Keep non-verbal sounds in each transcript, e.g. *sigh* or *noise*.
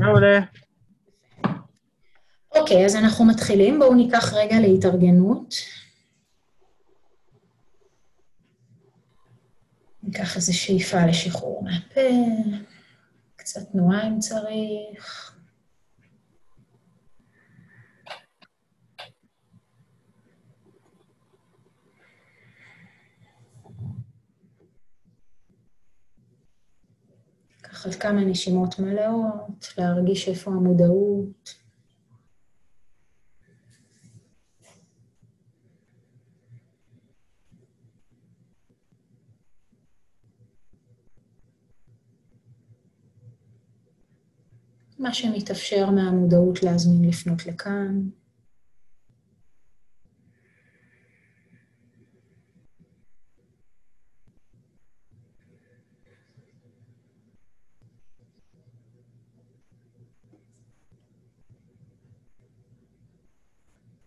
מעולה. אוקיי, אז אנחנו מתחילים. בואו ניקח רגע להתארגנות. ניקח איזו שאיפה לשחרור מהפה, קצת תנועה אם צריך. קח עוד כמה נשימות מלאות, להרגיש איפה המודעות. מה שמתאפשר מהמודעות להזמין לפנות לכאן.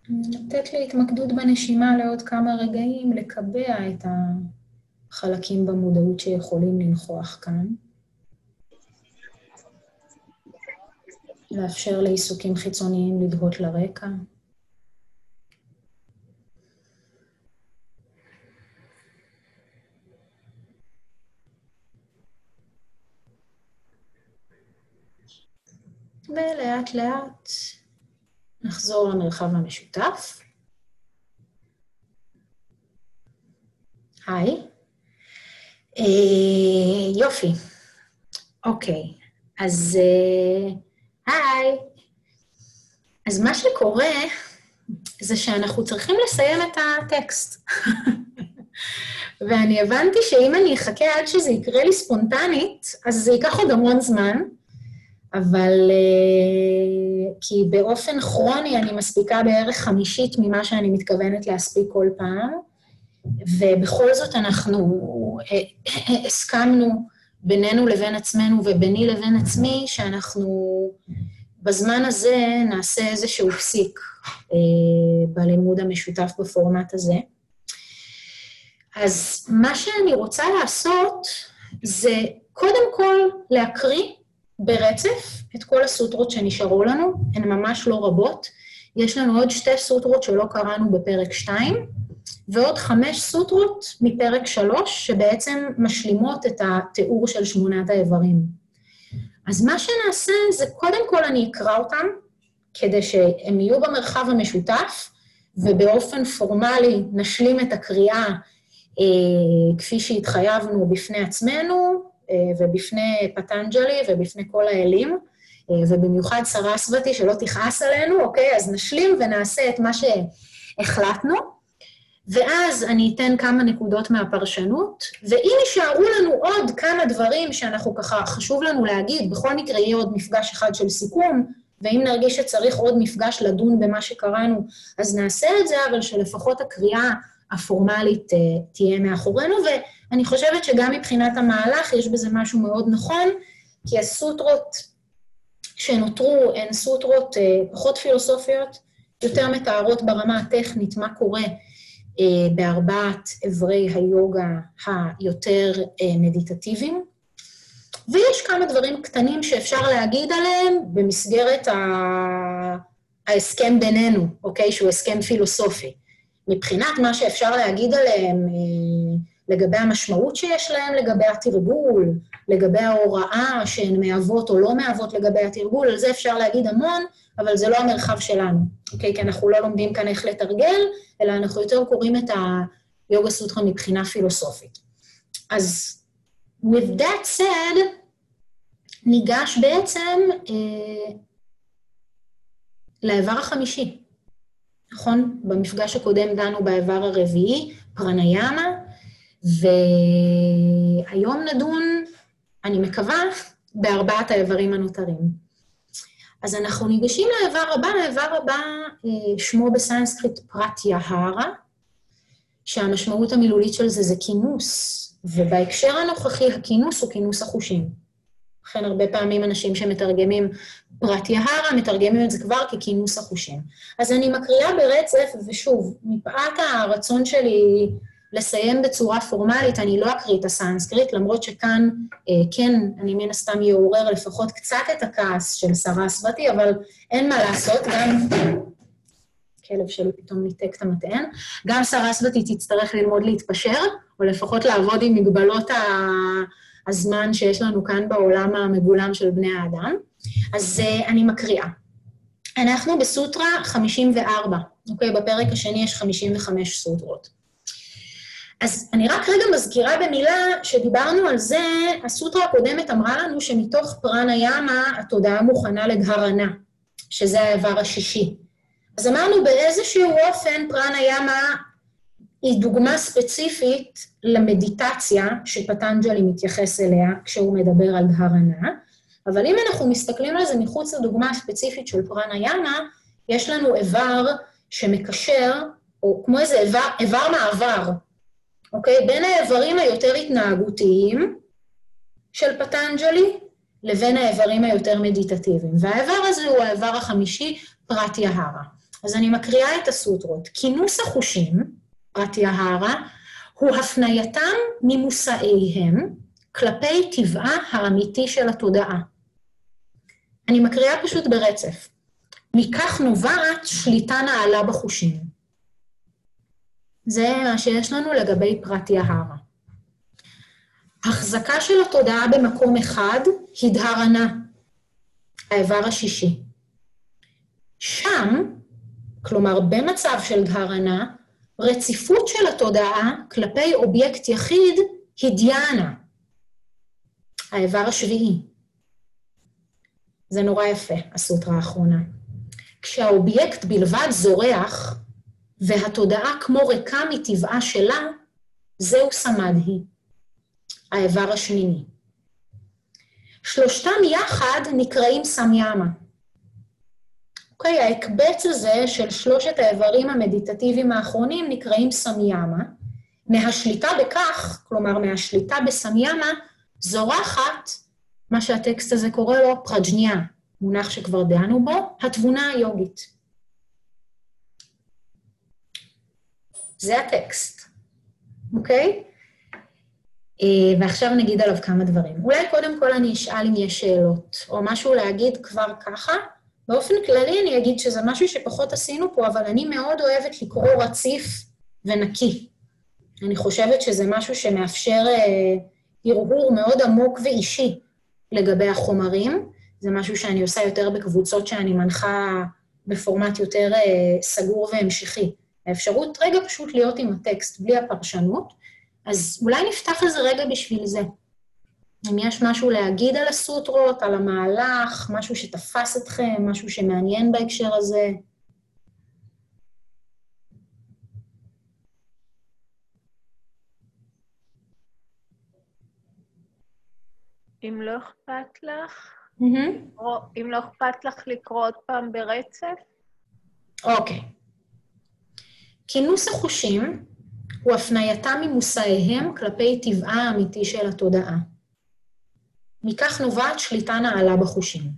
לתת להתמקדות בנשימה לעוד כמה רגעים, לקבע את החלקים במודעות שיכולים לנכוח כאן. לאפשר לעיסוקים חיצוניים לדהות לרקע. ולאט לאט נחזור למרחב המשותף. היי. אה, יופי. אוקיי, אז אה, היי. אז מה שקורה זה שאנחנו צריכים לסיים את הטקסט. *laughs* ואני הבנתי שאם אני אחכה עד שזה יקרה לי ספונטנית, אז זה ייקח עוד המון זמן, אבל uh, כי באופן כרוני אני מספיקה בערך חמישית ממה שאני מתכוונת להספיק כל פעם, ובכל זאת אנחנו uh, *coughs* הסכמנו בינינו לבין עצמנו וביני לבין עצמי, שאנחנו בזמן הזה נעשה איזשהו פסיק uh, בלימוד המשותף בפורמט הזה. אז מה שאני רוצה לעשות זה קודם כל להקריא ברצף את כל הסוטרות שנשארו לנו, הן ממש לא רבות. יש לנו עוד שתי סוטרות שלא קראנו בפרק 2, ועוד חמש סוטרות מפרק 3, שבעצם משלימות את התיאור של שמונת האיברים. אז מה שנעשה זה, קודם כל אני אקרא אותם, כדי שהם יהיו במרחב המשותף, ובאופן פורמלי נשלים את הקריאה אה, כפי שהתחייבנו בפני עצמנו, ובפני פטנג'לי ובפני כל האלים, אה, ובמיוחד סרסבתי, שלא תכעס עלינו, אוקיי? אז נשלים ונעשה את מה שהחלטנו, ואז אני אתן כמה נקודות מהפרשנות, ואם יישארו לנו עוד כמה דברים שאנחנו ככה, חשוב לנו להגיד, בכל מקרה יהיה עוד מפגש אחד של סיכום, ואם נרגיש שצריך עוד מפגש לדון במה שקראנו, אז נעשה את זה, אבל שלפחות הקריאה הפורמלית תהיה מאחורינו, ו... אני חושבת שגם מבחינת המהלך יש בזה משהו מאוד נכון, כי הסוטרות שנותרו הן סוטרות אה, פחות פילוסופיות, יותר מתארות ברמה הטכנית מה קורה אה, בארבעת אברי היוגה היותר אה, מדיטטיביים. ויש כמה דברים קטנים שאפשר להגיד עליהם במסגרת ה... ההסכם בינינו, אוקיי? שהוא הסכם פילוסופי. מבחינת מה שאפשר להגיד עליהם, לגבי המשמעות שיש להם לגבי התרגול, לגבי ההוראה שהן מהוות או לא מהוות לגבי התרגול, על זה אפשר להגיד המון, אבל זה לא המרחב שלנו, אוקיי? כי אנחנו לא לומדים כאן איך לתרגל, אלא אנחנו יותר קוראים את היוגה סוטרה מבחינה פילוסופית. אז with that said, ניגש בעצם אה, לאיבר החמישי, נכון? במפגש הקודם דנו באיבר הרביעי, פרניאמה, והיום נדון, אני מקווה, בארבעת האיברים הנותרים. אז אנחנו ניגשים לאיבר הבא, האיבר הבא אה, שמו בסנסקריט פרט יהרה, שהמשמעות המילולית של זה זה כינוס, ובהקשר הנוכחי הכינוס הוא כינוס החושים. לכן הרבה פעמים אנשים שמתרגמים פרט יהרה, מתרגמים את זה כבר ככינוס החושים. אז אני מקריאה ברצף, ושוב, מפאת הרצון שלי לסיים בצורה פורמלית, אני לא אקריא את הסנסקריט, למרות שכאן אה, כן, אני מן הסתם יעורר לפחות קצת את הכעס של סרסבתי, אבל אין מה לעשות, גם... כלב שלי פתאום ניתק את המטען. גם סרסבתי תצטרך ללמוד להתפשר, או לפחות לעבוד עם מגבלות הזמן שיש לנו כאן בעולם המגולם של בני האדם. אז uh, אני מקריאה. אנחנו בסוטרה 54, אוקיי? בפרק השני יש 55 סוטרות. אז אני רק רגע מזכירה במילה שדיברנו על זה, הסוטרה הקודמת אמרה לנו שמתוך פרנה ימה התודעה מוכנה לדהרנה, שזה האיבר השישי. אז אמרנו באיזשהו אופן פרנה ימה היא דוגמה ספציפית למדיטציה שפטנג'לי מתייחס אליה כשהוא מדבר על דהרנה, אבל אם אנחנו מסתכלים על זה מחוץ לדוגמה הספציפית של פרנה ימה, יש לנו איבר שמקשר, או כמו איזה איבר, איבר מעבר, אוקיי? בין האיברים היותר התנהגותיים של פטנג'לי לבין האיברים היותר מדיטטיביים. והאיבר הזה הוא האיבר החמישי, פרט יהרה. אז אני מקריאה את הסוטרות. כינוס החושים, פרט יהרה, הוא הפנייתם ממושאיהם כלפי טבעה האמיתי של התודעה. אני מקריאה פשוט ברצף. מכך נובעת שליטה נעלה בחושים. זה מה שיש לנו לגבי פרט יהרה. החזקה של התודעה במקום אחד היא דהרנה, האיבר השישי. שם, כלומר במצב של דהרנה, רציפות של התודעה כלפי אובייקט יחיד היא דיאנה, האיבר השביעי. זה נורא יפה, הסוטרה האחרונה. כשהאובייקט בלבד זורח, והתודעה כמו ריקה מטבעה שלה, זהו סמדהי, האיבר השמיני. שלושתם יחד נקראים סמיאמה. אוקיי, ההקבץ הזה של שלושת האיברים המדיטטיביים האחרונים נקראים סמיאמה. מהשליטה בכך, כלומר מהשליטה בסמיאמה, זורחת מה שהטקסט הזה קורא לו פרג'ניה, מונח שכבר דנו בו, התבונה היוגית. זה הטקסט, אוקיי? אה, ועכשיו נגיד עליו כמה דברים. אולי קודם כל אני אשאל אם יש שאלות, או משהו להגיד כבר ככה. באופן כללי אני אגיד שזה משהו שפחות עשינו פה, אבל אני מאוד אוהבת לקרוא רציף ונקי. אני חושבת שזה משהו שמאפשר אה, מאוד עמוק ואישי לגבי החומרים. זה משהו שאני עושה יותר בקבוצות שאני מנחה בפורמט יותר אה, סגור והמשכי. האפשרות רגע פשוט להיות עם הטקסט בלי הפרשנות, אז אולי נפתח איזה רגע בשביל זה. אם יש משהו להגיד על הסוטרות, על המהלך, משהו שתפס אתכם, משהו שמעניין בהקשר הזה. אם לא אכפת לך, mm-hmm. או אם לא אכפת לך לקרוא עוד פעם ברצף? אוקיי. Okay. כינוס החושים הוא הפנייתם ממושאיהם כלפי טבעה האמיתי של התודעה. מכך נובעת שליטה נעלה בחושים.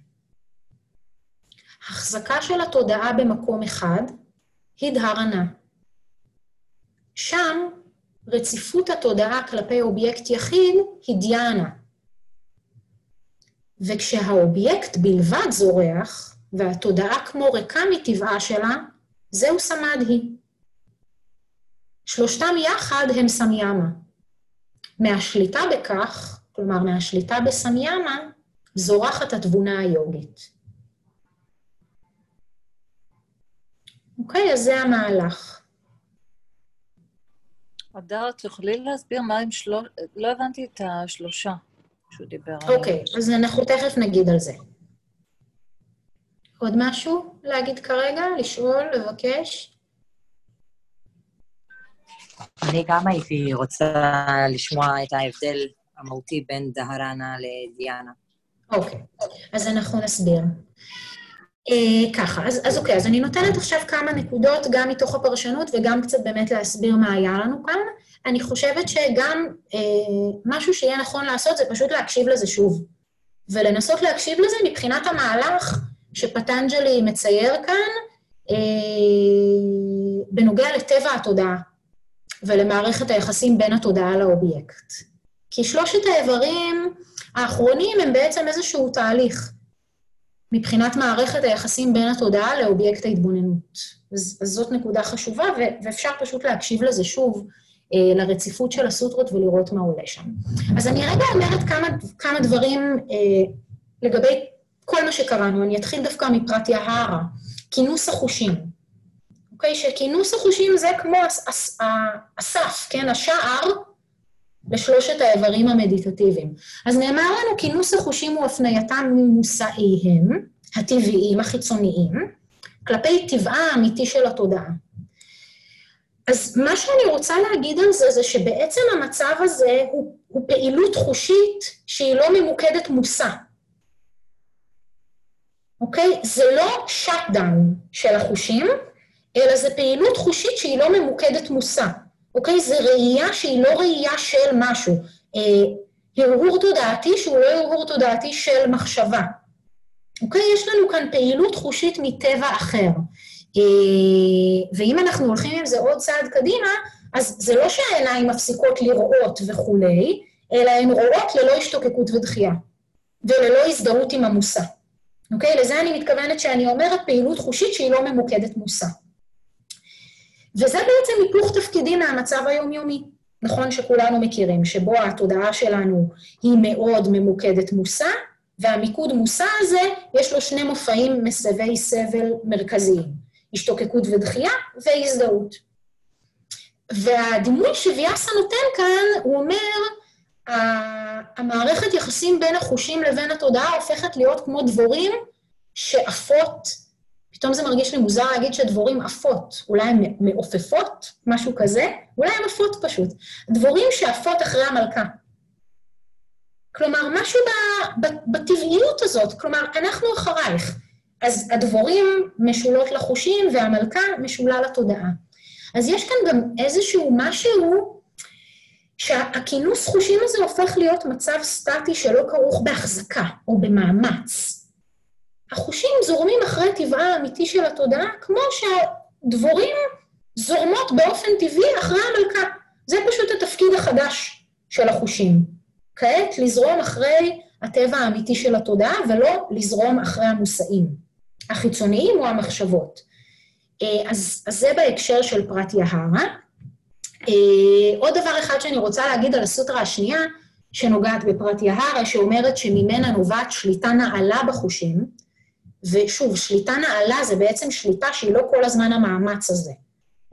החזקה של התודעה במקום אחד היא דהרנה. שם רציפות התודעה כלפי אובייקט יחיד היא דיאנה. וכשהאובייקט בלבד זורח, והתודעה כמו ריקה מטבעה שלה, זהו סמדהי. שלושתם יחד הם סמיאמה. מהשליטה בכך, כלומר מהשליטה בסמיאמה, זורחת התבונה היוגית. אוקיי, אז זה המהלך. אדר, תוכלי להסביר מה עם שלוש... לא הבנתי את השלושה שהוא דיבר עליהם. אוקיי, אז אנחנו תכף נגיד על זה. עוד משהו להגיד כרגע? לשאול, לבקש? אני גם הייתי רוצה לשמוע את ההבדל המהותי בין דהרנה לדיאנה. אוקיי, אז אנחנו נסביר. אה, ככה, אז, אז אוקיי, אז אני נותנת עכשיו כמה נקודות, גם מתוך הפרשנות וגם קצת באמת להסביר מה היה לנו כאן. אני חושבת שגם אה, משהו שיהיה נכון לעשות זה פשוט להקשיב לזה שוב, ולנסות להקשיב לזה מבחינת המהלך שפטנג'לי מצייר כאן, אה, בנוגע לטבע התודעה. ולמערכת היחסים בין התודעה לאובייקט. כי שלושת האיברים האחרונים הם בעצם איזשהו תהליך מבחינת מערכת היחסים בין התודעה לאובייקט ההתבוננות. אז, אז זאת נקודה חשובה, ו- ואפשר פשוט להקשיב לזה שוב, אה, לרציפות של הסוטרות ולראות מה עולה שם. אז אני רגע אומרת כמה, כמה דברים אה, לגבי כל מה שקראנו. אני אתחיל דווקא מפרט יהרה, כינוס החושים. אוקיי? שכינוס החושים זה כמו הסף, כן? השער לשלושת האיברים המדיטטיביים. אז נאמר לנו, כינוס החושים הוא הפנייתם ממושאיהם, הטבעיים, החיצוניים, כלפי טבעה האמיתי של התודעה. אז מה שאני רוצה להגיד על זה, זה שבעצם המצב הזה הוא, הוא פעילות חושית שהיא לא ממוקדת מושא. אוקיי? זה לא שאט דאון של החושים, אלא זה פעילות חושית שהיא לא ממוקדת מושא. אוקיי? זה ראייה שהיא לא ראייה של משהו. אה, הרהור תודעתי שהוא לא הרהור תודעתי של מחשבה. אוקיי? יש לנו כאן פעילות חושית מטבע אחר. אה, ואם אנחנו הולכים עם זה עוד צעד קדימה, אז זה לא שהעיניים מפסיקות לראות וכולי, אלא הן רואות ללא השתוקקות ודחייה, וללא הזדהות עם המושא. אוקיי? לזה אני מתכוונת שאני אומרת פעילות חושית שהיא לא ממוקדת מושא. וזה בעצם היפוך תפקידים מהמצב היומיומי, נכון שכולנו מכירים, שבו התודעה שלנו היא מאוד ממוקדת מושא, והמיקוד מושא הזה, יש לו שני מופעים מסבי סבל מרכזיים, השתוקקות ודחייה והזדהות. והדימוי שוויאסה נותן כאן, הוא אומר, המערכת יחסים בין החושים לבין התודעה הופכת להיות כמו דבורים שעפות פתאום זה מרגיש לי מוזר להגיד שדבורים עפות. אולי הן מעופפות, משהו כזה, אולי הן עפות פשוט. דבורים שעפות אחרי המלכה. כלומר, משהו ב, ב, בטבעיות הזאת, כלומר, אנחנו אחרייך. אז הדבורים משולות לחושים והמלכה משולה לתודעה. אז יש כאן גם איזשהו משהו שהכינוס חושים הזה הופך להיות מצב סטטי שלא כרוך בהחזקה או במאמץ. החושים זורמים אחרי טבעה האמיתי של התודעה, כמו שהדבורים זורמות באופן טבעי אחרי המלכה. זה פשוט התפקיד החדש של החושים. כעת, לזרום אחרי הטבע האמיתי של התודעה, ולא לזרום אחרי המושאים, החיצוניים או המחשבות. אה, אז, אז זה בהקשר של פרט יהרה. אה, עוד דבר אחד שאני רוצה להגיד על הסוטרה השנייה, שנוגעת בפרט יהרה, שאומרת שממנה נובעת שליטה נעלה בחושים, ושוב, שליטה נעלה זה בעצם שליטה שהיא לא כל הזמן המאמץ הזה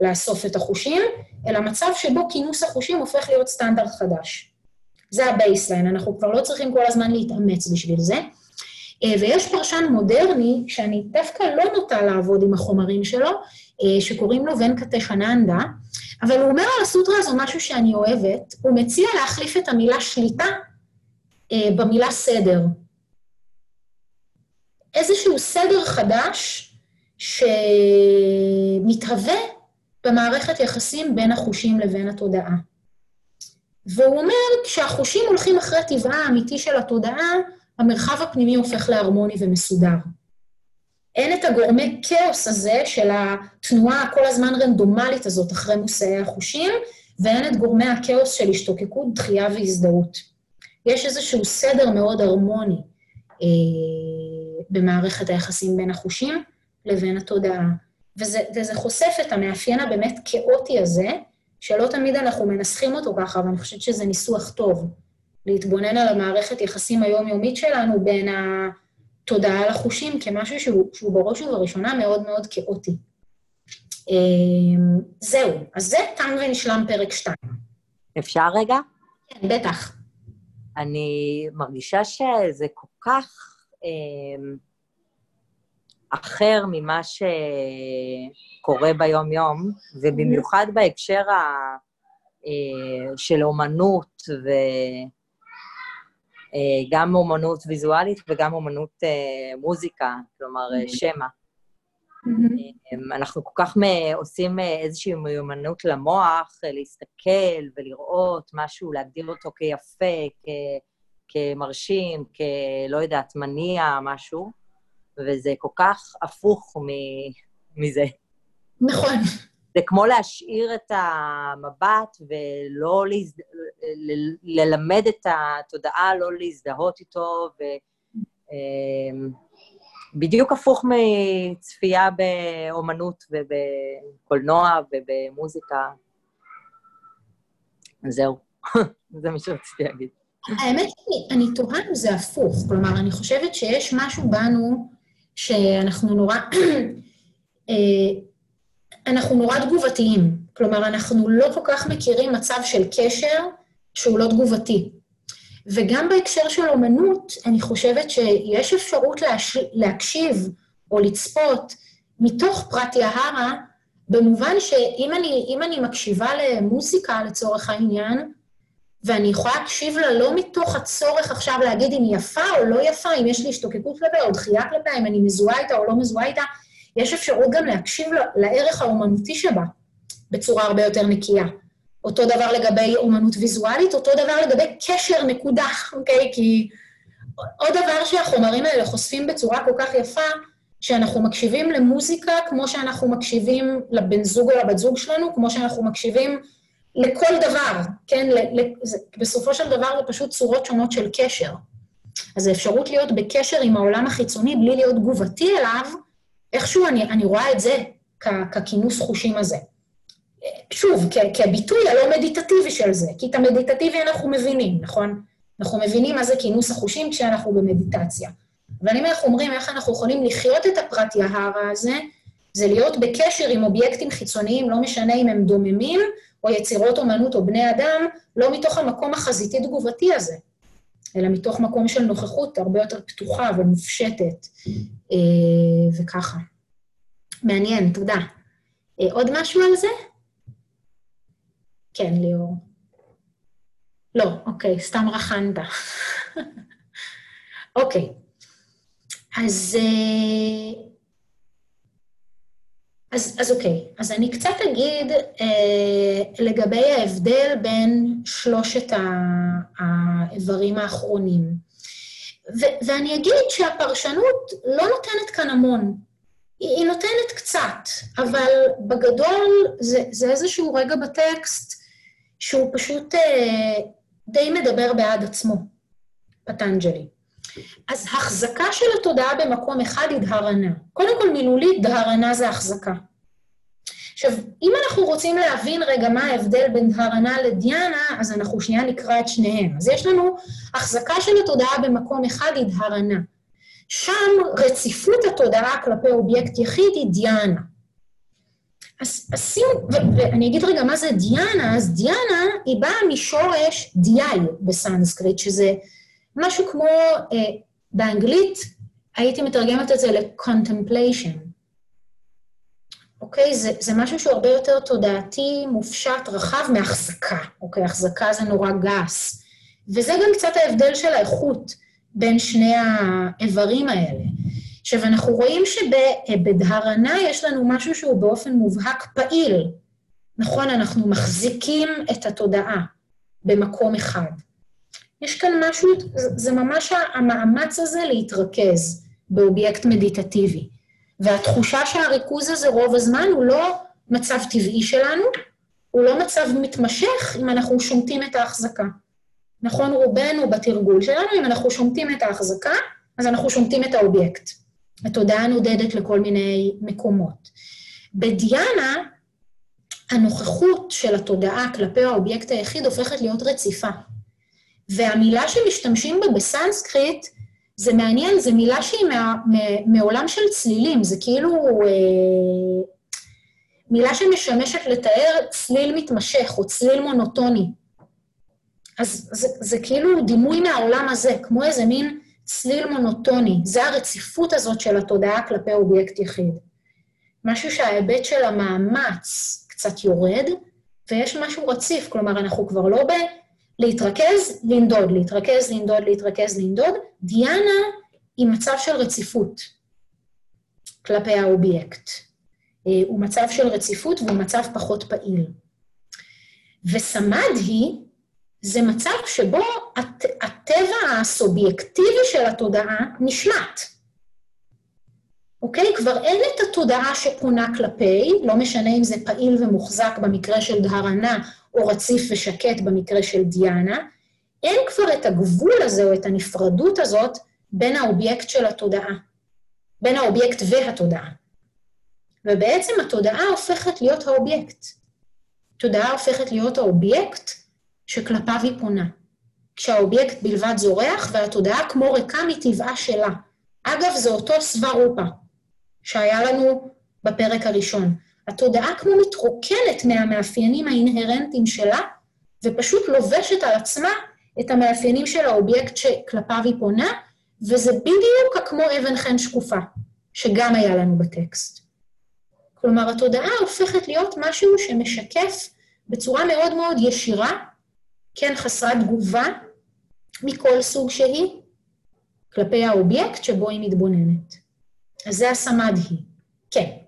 לאסוף את החושים, אלא מצב שבו כינוס החושים הופך להיות סטנדרט חדש. זה ה baseline, אנחנו כבר לא צריכים כל הזמן להתאמץ בשביל זה. אה, ויש פרשן מודרני, שאני דווקא לא נוטה לעבוד עם החומרים שלו, אה, שקוראים לו ונקטשננדה, אבל הוא אומר על הסוטרה הזו משהו שאני אוהבת, הוא מציע להחליף את המילה שליטה אה, במילה סדר. איזשהו סדר חדש שמתהווה במערכת יחסים בין החושים לבין התודעה. והוא אומר, כשהחושים הולכים אחרי טבעה האמיתי של התודעה, המרחב הפנימי הופך להרמוני ומסודר. אין את הגורמי כאוס הזה של התנועה הכל הזמן רנדומלית הזאת אחרי מושאי החושים, ואין את גורמי הכאוס של השתוקקות, דחייה והזדהות. יש איזשהו סדר מאוד הרמוני. אה, במערכת היחסים בין החושים לבין התודעה. וזה, וזה חושף את המאפיין הבאמת כאוטי הזה, שלא תמיד אנחנו מנסחים אותו ככה, אבל אני חושבת שזה ניסוח טוב, להתבונן על המערכת יחסים היומיומית שלנו בין התודעה לחושים כמשהו שהוא, שהוא בראש ובראשונה מאוד מאוד כאוטי. אמ, זהו, אז זה תם ונשלם פרק 2. אפשר רגע? כן, בטח. אני מרגישה שזה כל כך אחר ממה שקורה ביום-יום, ובמיוחד בהקשר ה, אה, של אומנות, וגם אה, אומנות ויזואלית וגם אומנות אה, מוזיקה, כלומר שמע. אמ, אנחנו כל כך עושים איזושהי מיומנות למוח, להסתכל ולראות משהו, להגדיר אותו כיפה, כ... כמרשים, כלא יודעת, מניע, משהו, וזה כל כך הפוך מ... מזה. נכון, זה כמו להשאיר את המבט ולא להזד... ללמד את התודעה, לא להזדהות איתו, ובדיוק אמ, הפוך מצפייה באומנות ובקולנוע ובמוזיקה. זהו, *laughs* זה מה שרציתי להגיד. האמת היא, אני תוהה אם זה הפוך. כלומר, אני חושבת שיש משהו בנו שאנחנו נורא... *clears throat* אה, אנחנו נורא תגובתיים. כלומר, אנחנו לא כל כך מכירים מצב של קשר שהוא לא תגובתי. וגם בהקשר של אומנות, אני חושבת שיש אפשרות להש... להקשיב או לצפות מתוך פרט יהרה, במובן שאם אני, אני מקשיבה למוזיקה, לצורך העניין, ואני יכולה להקשיב לה לא מתוך הצורך עכשיו להגיד אם היא יפה או לא יפה, אם יש לי השתוקקות כלפיה או דחייה כלפיה, אם אני מזוהה איתה או לא מזוהה איתה, יש אפשרות גם להקשיב לערך האומנותי שבה בצורה הרבה יותר נקייה. אותו דבר לגבי אומנות ויזואלית, אותו דבר לגבי קשר, נקודה, אוקיי? כי עוד דבר שהחומרים האלה חושפים בצורה כל כך יפה, שאנחנו מקשיבים למוזיקה כמו שאנחנו מקשיבים לבן זוג או לבת זוג שלנו, כמו שאנחנו מקשיבים לכל דבר, כן? בסופו של דבר זה פשוט צורות שונות של קשר. אז האפשרות להיות בקשר עם העולם החיצוני בלי להיות תגובתי אליו, איכשהו אני, אני רואה את זה ככינוס חושים הזה. שוב, כ, כביטוי הלא מדיטטיבי של זה, כי את המדיטטיבי אנחנו מבינים, נכון? אנחנו מבינים מה זה כינוס החושים כשאנחנו במדיטציה. אבל אם אנחנו אומרים איך אנחנו יכולים לחיות את הפרט יהרה הזה, זה להיות בקשר עם אובייקטים חיצוניים, לא משנה אם הם דוממים, או יצירות אומנות או בני אדם, לא מתוך המקום החזיתי-תגובתי הזה, אלא מתוך מקום של נוכחות הרבה יותר פתוחה ומופשטת, אה, וככה. מעניין, תודה. אה, עוד משהו על זה? כן, ליאור. לא, אוקיי, סתם רחנת. *laughs* אוקיי. אז, אה, אז, אז אוקיי, אז אני קצת אגיד אה, לגבי ההבדל בין שלושת האיברים האחרונים. ו, ואני אגיד שהפרשנות לא נותנת כאן המון. היא, היא נותנת קצת, אבל בגדול זה, זה איזשהו רגע בטקסט שהוא פשוט אה, די מדבר בעד עצמו, פטנג'לי. אז החזקה של התודעה במקום אחד היא דהרנה. קודם כל, מילולית, דהרנה זה החזקה. עכשיו, אם אנחנו רוצים להבין רגע מה ההבדל בין דהרנה לדיאנה, אז אנחנו שנייה נקרא את שניהם. אז יש לנו החזקה של התודעה במקום אחד היא דהרנה. שם רציפות התודעה כלפי אובייקט יחיד היא דיאנה. אז, אז שימו, ואני אגיד רגע מה זה דיאנה, אז דיאנה היא באה משורש דיאי בסנסקריט, שזה משהו כמו, אה, באנגלית הייתי מתרגמת את זה ל-contemplation. אוקיי? זה, זה משהו שהוא הרבה יותר תודעתי, מופשט, רחב מהחזקה. אוקיי? החזקה זה נורא גס. וזה גם קצת ההבדל של האיכות בין שני האיברים האלה. עכשיו, אנחנו רואים שבדהרנה יש לנו משהו שהוא באופן מובהק פעיל. נכון, אנחנו מחזיקים את התודעה במקום אחד. יש כאן משהו, זה ממש המאמץ הזה להתרכז באובייקט מדיטטיבי. והתחושה שהריכוז הזה רוב הזמן הוא לא מצב טבעי שלנו, הוא לא מצב מתמשך אם אנחנו שומטים את ההחזקה. נכון, רובנו בתרגול שלנו, אם אנחנו שומטים את ההחזקה, אז אנחנו שומטים את האובייקט. התודעה נודדת לכל מיני מקומות. בדיאנה, הנוכחות של התודעה כלפי האובייקט היחיד הופכת להיות רציפה. והמילה שמשתמשים בה בסנסקריט, זה מעניין, זו מילה שהיא מה, מעולם של צלילים, זה כאילו אה, מילה שמשמשת לתאר צליל מתמשך או צליל מונוטוני. אז זה, זה כאילו דימוי מהעולם הזה, כמו איזה מין צליל מונוטוני. זה הרציפות הזאת של התודעה כלפי אובייקט יחיד. משהו שההיבט של המאמץ קצת יורד, ויש משהו רציף, כלומר, אנחנו כבר לא ב... להתרכז, לנדוד, להתרכז, לנדוד, להתרכז, לנדוד. דיאנה היא מצב של רציפות כלפי האובייקט. אה, הוא מצב של רציפות והוא מצב פחות פעיל. וסמדהי זה מצב שבו הט, הטבע הסובייקטיבי של התודעה נשמט. אוקיי? כבר אין את התודעה שפונה כלפי, לא משנה אם זה פעיל ומוחזק במקרה של דהרנה, או רציף ושקט במקרה של דיאנה, אין כבר את הגבול הזה או את הנפרדות הזאת בין האובייקט של התודעה, בין האובייקט והתודעה. ובעצם התודעה הופכת להיות האובייקט. תודעה הופכת להיות האובייקט שכלפיו היא פונה. כשהאובייקט בלבד זורח והתודעה כמו ריקה מטבעה שלה. אגב, זה אותו סוורופה שהיה לנו בפרק הראשון. התודעה כמו מתרוקנת מהמאפיינים האינהרנטיים שלה, ופשוט לובשת על עצמה את המאפיינים של האובייקט שכלפיו היא פונה, וזה בדיוק כמו אבן חן שקופה, שגם היה לנו בטקסט. כלומר, התודעה הופכת להיות משהו שמשקף בצורה מאוד מאוד ישירה, כן, חסרת תגובה, מכל סוג שהיא, כלפי האובייקט שבו היא מתבוננת. אז זה הסמדהי. כן.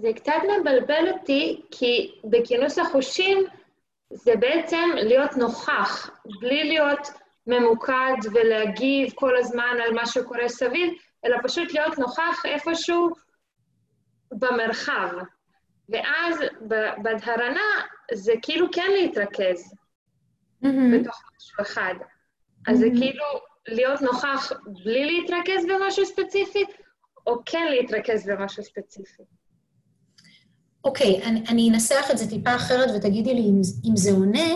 זה קצת מבלבל אותי, כי בכינוס החושים זה בעצם להיות נוכח, בלי להיות ממוקד ולהגיב כל הזמן על מה שקורה סביב, אלא פשוט להיות נוכח איפשהו במרחב. ואז בדהרנה זה כאילו כן להתרכז mm-hmm. בתוך משהו אחד. אז mm-hmm. זה כאילו להיות נוכח בלי להתרכז במשהו ספציפי, או כן להתרכז במשהו ספציפי. אוקיי, אני, אני אנסח את זה טיפה אחרת ותגידי לי אם, אם זה עונה.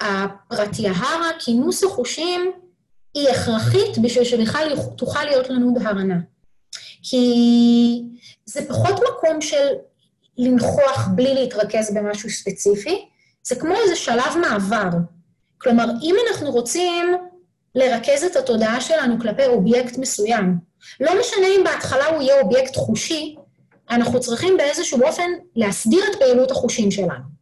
הפרטיהרה, כינוס החושים, היא הכרחית בשביל שבכלל תוכל להיות לנו דהרנה. כי זה פחות מקום של לנכוח בלי להתרכז במשהו ספציפי, זה כמו איזה שלב מעבר. כלומר, אם אנחנו רוצים לרכז את התודעה שלנו כלפי אובייקט מסוים, לא משנה אם בהתחלה הוא יהיה אובייקט חושי, אנחנו צריכים באיזשהו אופן להסדיר את פעילות החושים שלנו.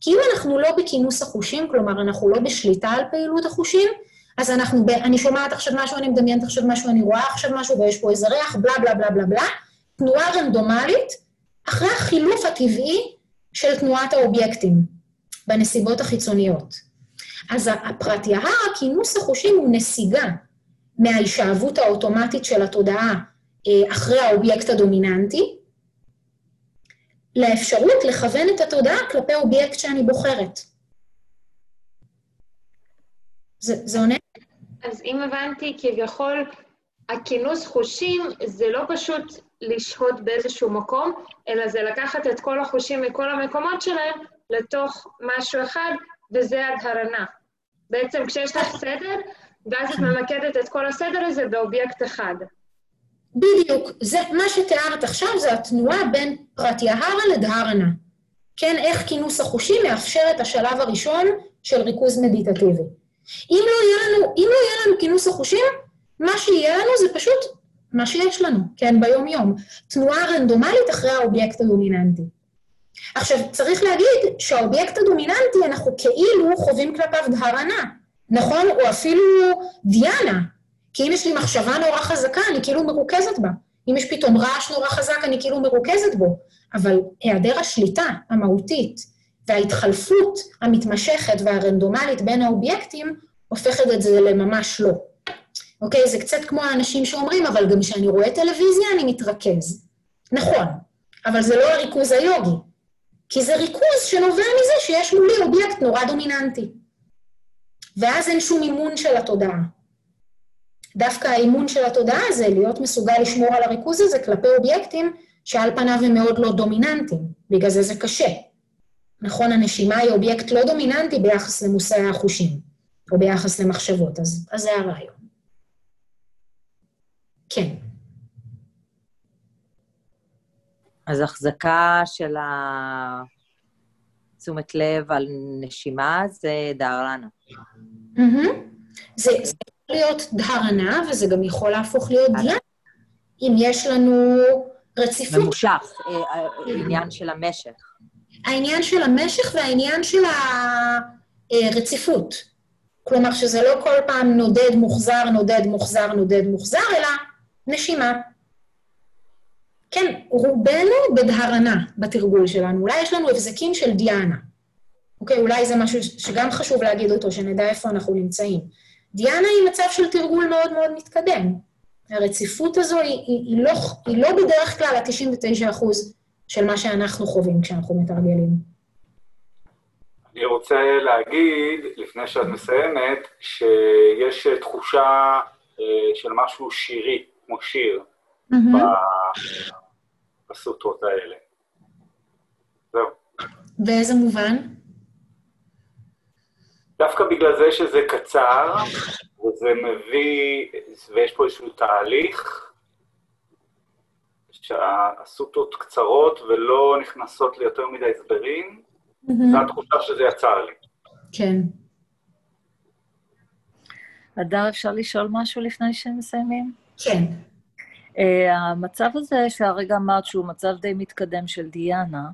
כי אם אנחנו לא בכינוס החושים, כלומר, אנחנו לא בשליטה על פעילות החושים, אז אנחנו, ב, אני שומעת עכשיו משהו, אני מדמיינת עכשיו משהו, אני רואה עכשיו משהו, ויש פה איזה ריח, בלה בלה בלה בלה בלה, תנועה רנדומלית, אחרי החילוף הטבעי של תנועת האובייקטים בנסיבות החיצוניות. אז הפרטיהרה, כינוס החושים הוא נסיגה מההישאבות האוטומטית של התודעה אה, אחרי האובייקט הדומיננטי, לאפשרות לכוון את התודעה כלפי אובייקט שאני בוחרת. זה, זה עונה? אז אם הבנתי, כביכול, הכינוס חושים זה לא פשוט לשהות באיזשהו מקום, אלא זה לקחת את כל החושים מכל המקומות שלהם לתוך משהו אחד, וזה הדהרנה. בעצם כשיש לך סדר, ואז את ממקדת את כל הסדר הזה באובייקט אחד. בדיוק. זה, מה שתיארת עכשיו זה התנועה בין פרטיהרה לדהרנה. כן, איך כינוס החושים מאפשר את השלב הראשון של ריכוז מדיטטיבי. אם לא יהיה לנו, אם לא יהיה לנו כינוס החושים, מה שיהיה לנו זה פשוט מה שיש לנו, כן, ביום-יום. תנועה רנדומלית אחרי האובייקט הדומיננטי. עכשיו, צריך להגיד שהאובייקט הדומיננטי, אנחנו כאילו חווים כלפיו דהרנה, נכון? או אפילו דהיאנה, כי אם יש לי מחשבה נורא חזקה, אני כאילו מרוכזת בה. אם יש פתאום רעש נורא חזק, אני כאילו מרוכזת בו. אבל היעדר השליטה המהותית וההתחלפות המתמשכת והרנדומלית בין האובייקטים, הופכת את זה לממש לא. אוקיי? זה קצת כמו האנשים שאומרים, אבל גם כשאני רואה טלוויזיה אני מתרכז. נכון, אבל זה לא הריכוז היוגי, כי זה ריכוז שנובע מזה שיש מולי אובייקט נורא דומיננטי. ואז אין שום אימון של התודעה. דווקא האימון של התודעה זה להיות מסוגל לשמור על הריכוז הזה כלפי אובייקטים שעל פניו הם מאוד לא דומיננטיים, בגלל זה זה קשה. נכון, הנשימה היא אובייקט לא דומיננטי ביחס למושאי החושים, או ביחס למחשבות, אז, אז זה הרעיון. כן. אז החזקה של תשומת לב על נשימה זה דהרנה. Mm-hmm. זה, זה להיות דהרנה, וזה גם יכול להפוך להיות דיאנה, אם יש לנו רציפות. ממושך, אה, אה, העניין של המשך. העניין של המשך והעניין של הרציפות. כלומר, שזה לא כל פעם נודד, מוחזר, נודד, מוחזר, נודד, מוחזר, אלא נשימה. כן, רובנו בדהרנה בתרגול שלנו. אולי יש לנו הבזקים של דיאנה. אוקיי, אולי זה משהו שגם חשוב להגיד אותו, שנדע איפה אנחנו נמצאים. דיאנה היא מצב של תרגול מאוד מאוד מתקדם. הרציפות הזו היא, היא, היא, לא, היא לא בדרך כלל ה-99 אחוז של מה שאנחנו חווים כשאנחנו מתרגלים. אני רוצה להגיד, לפני שאת מסיימת, שיש תחושה אה, של משהו שירי, כמו שיר, mm-hmm. בסוטרות האלה. זהו. באיזה מובן? דווקא בגלל זה שזה קצר, וזה מביא, ויש פה איזשהו תהליך, שהסוטות קצרות ולא נכנסות ליותר מדי הסברים, mm-hmm. זו התחושה שזה יצר לי. כן. אדר, אפשר לשאול משהו לפני שמסיימים? כן. Uh, המצב הזה שהרגע אמרת שהוא מצב די מתקדם של דיאנה,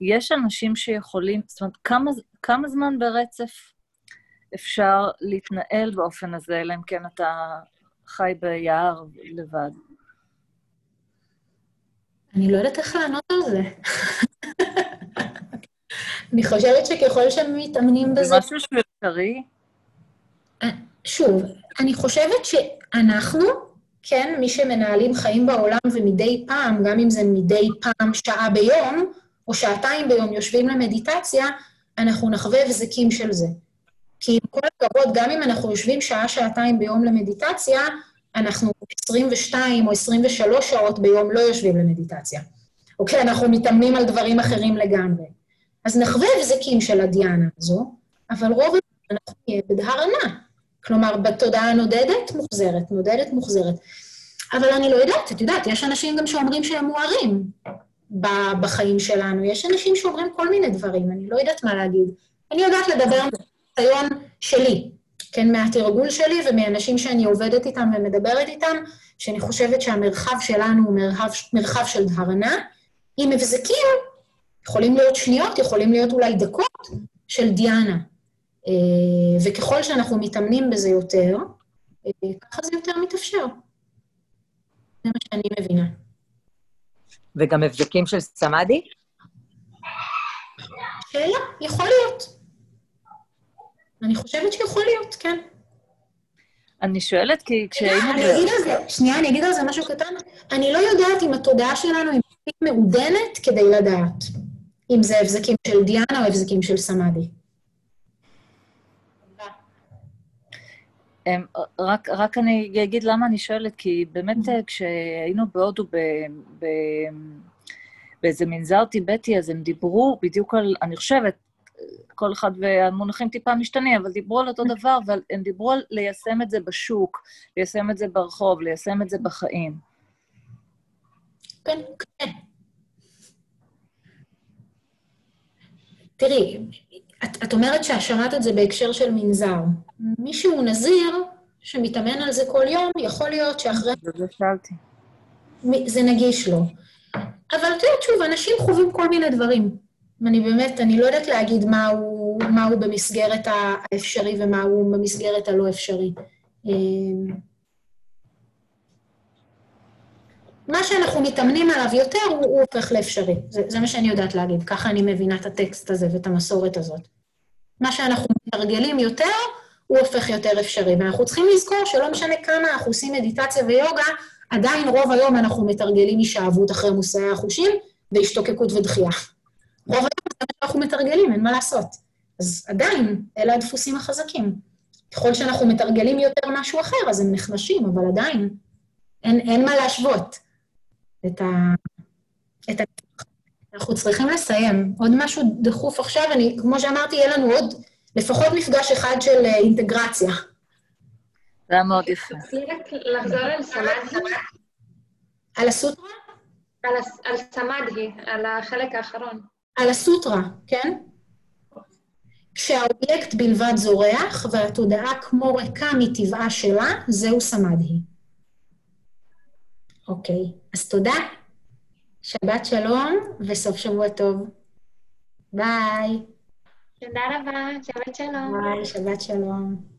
יש אנשים שיכולים, זאת אומרת, כמה, כמה זמן ברצף אפשר להתנהל באופן הזה, אלא אם כן אתה חי ביער לבד? אני לא יודעת איך לענות על זה. אני חושבת שככל שהם מתאמנים בזה... זה משהו שהוא אפשרי? אה, שוב, אני חושבת שאנחנו, כן, מי שמנהלים חיים בעולם ומדי פעם, גם אם זה מדי פעם שעה ביום, או שעתיים ביום יושבים למדיטציה, אנחנו נחווה הבזקים של זה. כי עם כל הכבוד, גם אם אנחנו יושבים שעה-שעתיים ביום למדיטציה, אנחנו 22 או 23 שעות ביום לא יושבים למדיטציה. אוקיי? אנחנו מתאמנים על דברים אחרים לגמרי. אז נחווה הבזקים של הדיאנה הזו, אבל רוב הזמן אנחנו נהיה בדהרנה. כלומר, בתודעה הנודדת, מוחזרת, נודדת, מוחזרת. אבל אני לא יודעת, את יודעת, יש אנשים גם שאומרים שהם מוארים בחיים שלנו. יש אנשים שאומרים כל מיני דברים, אני לא יודעת מה להגיד. אני יודעת לדבר מהניסיון שלי, כן, מהתרגול שלי ומאנשים שאני עובדת איתם ומדברת איתם, שאני חושבת שהמרחב שלנו הוא מרחב, מרחב של דהרנה, עם הבזקים, יכולים להיות שניות, יכולים להיות אולי דקות, של דיאנה. אה, וככל שאנחנו מתאמנים בזה יותר, אה, ככה זה יותר מתאפשר. זה מה שאני מבינה. וגם הבזקים של סמאדי? שאלה, יכול להיות. אני חושבת שיכול להיות, כן. אני שואלת כי כשהיינו... אני אגיד על זה, שנייה, אני אגיד על זה משהו קטן. אני לא יודעת אם התודעה שלנו היא מספיק מעודנת כדי לדעת אם זה הבזקים של דיאנה או הבזקים של סמאדי. רק, רק אני אגיד למה אני שואלת, כי באמת כשהיינו בהודו ב, ב, באיזה מנזר טיבטי, אז הם דיברו בדיוק על, אני חושבת, כל אחד והמונחים טיפה משתנים, אבל דיברו על אותו דבר, והם דיברו על ליישם את זה בשוק, ליישם את זה ברחוב, ליישם את זה בחיים. כן, כן. תראי, את, את אומרת ששמעת את זה בהקשר של מנזר. מי שהוא נזיר, שמתאמן על זה כל יום, יכול להיות שאחרי... זה שאלתי. זה נגיש לו. אבל את יודעת, שוב, אנשים חווים כל מיני דברים. אני באמת, אני לא יודעת להגיד מה הוא, מה הוא במסגרת האפשרי ומה הוא במסגרת הלא אפשרי. אמ, מה שאנחנו מתאמנים עליו יותר, הוא, הוא הופך לאפשרי. זה, זה מה שאני יודעת להגיד, ככה אני מבינה את הטקסט הזה ואת המסורת הזאת. מה שאנחנו מתרגלים יותר, הוא הופך יותר אפשרי. ואנחנו צריכים לזכור שלא משנה כמה אנחנו עושים מדיטציה ויוגה, עדיין רוב היום אנחנו מתרגלים הישאבות אחרי מושאי החושים והשתוקקות ודחייה. רוב היום זה מה שאנחנו מתרגלים, אין מה לעשות. אז עדיין, אלה הדפוסים החזקים. ככל שאנחנו מתרגלים יותר משהו אחר, אז הם נחלשים, אבל עדיין, אין, אין מה להשוות את ה... את ה... אנחנו צריכים לסיים. עוד משהו דחוף עכשיו, אני, כמו שאמרתי, יהיה לנו עוד לפחות מפגש אחד של אה, אינטגרציה. זה היה מאוד יפה. לחזור על סמדהי. על הסוטרה? על סמדהי, על החלק האחרון. על הסוטרה, כן? כשהאובייקט בלבד זורח והתודעה כמו ריקה מטבעה שלה, זהו סמדהי. אוקיי, אז תודה. שבת שלום וסוף שבוע טוב. ביי. תודה רבה, שבת שלום. ביי, שבת שלום.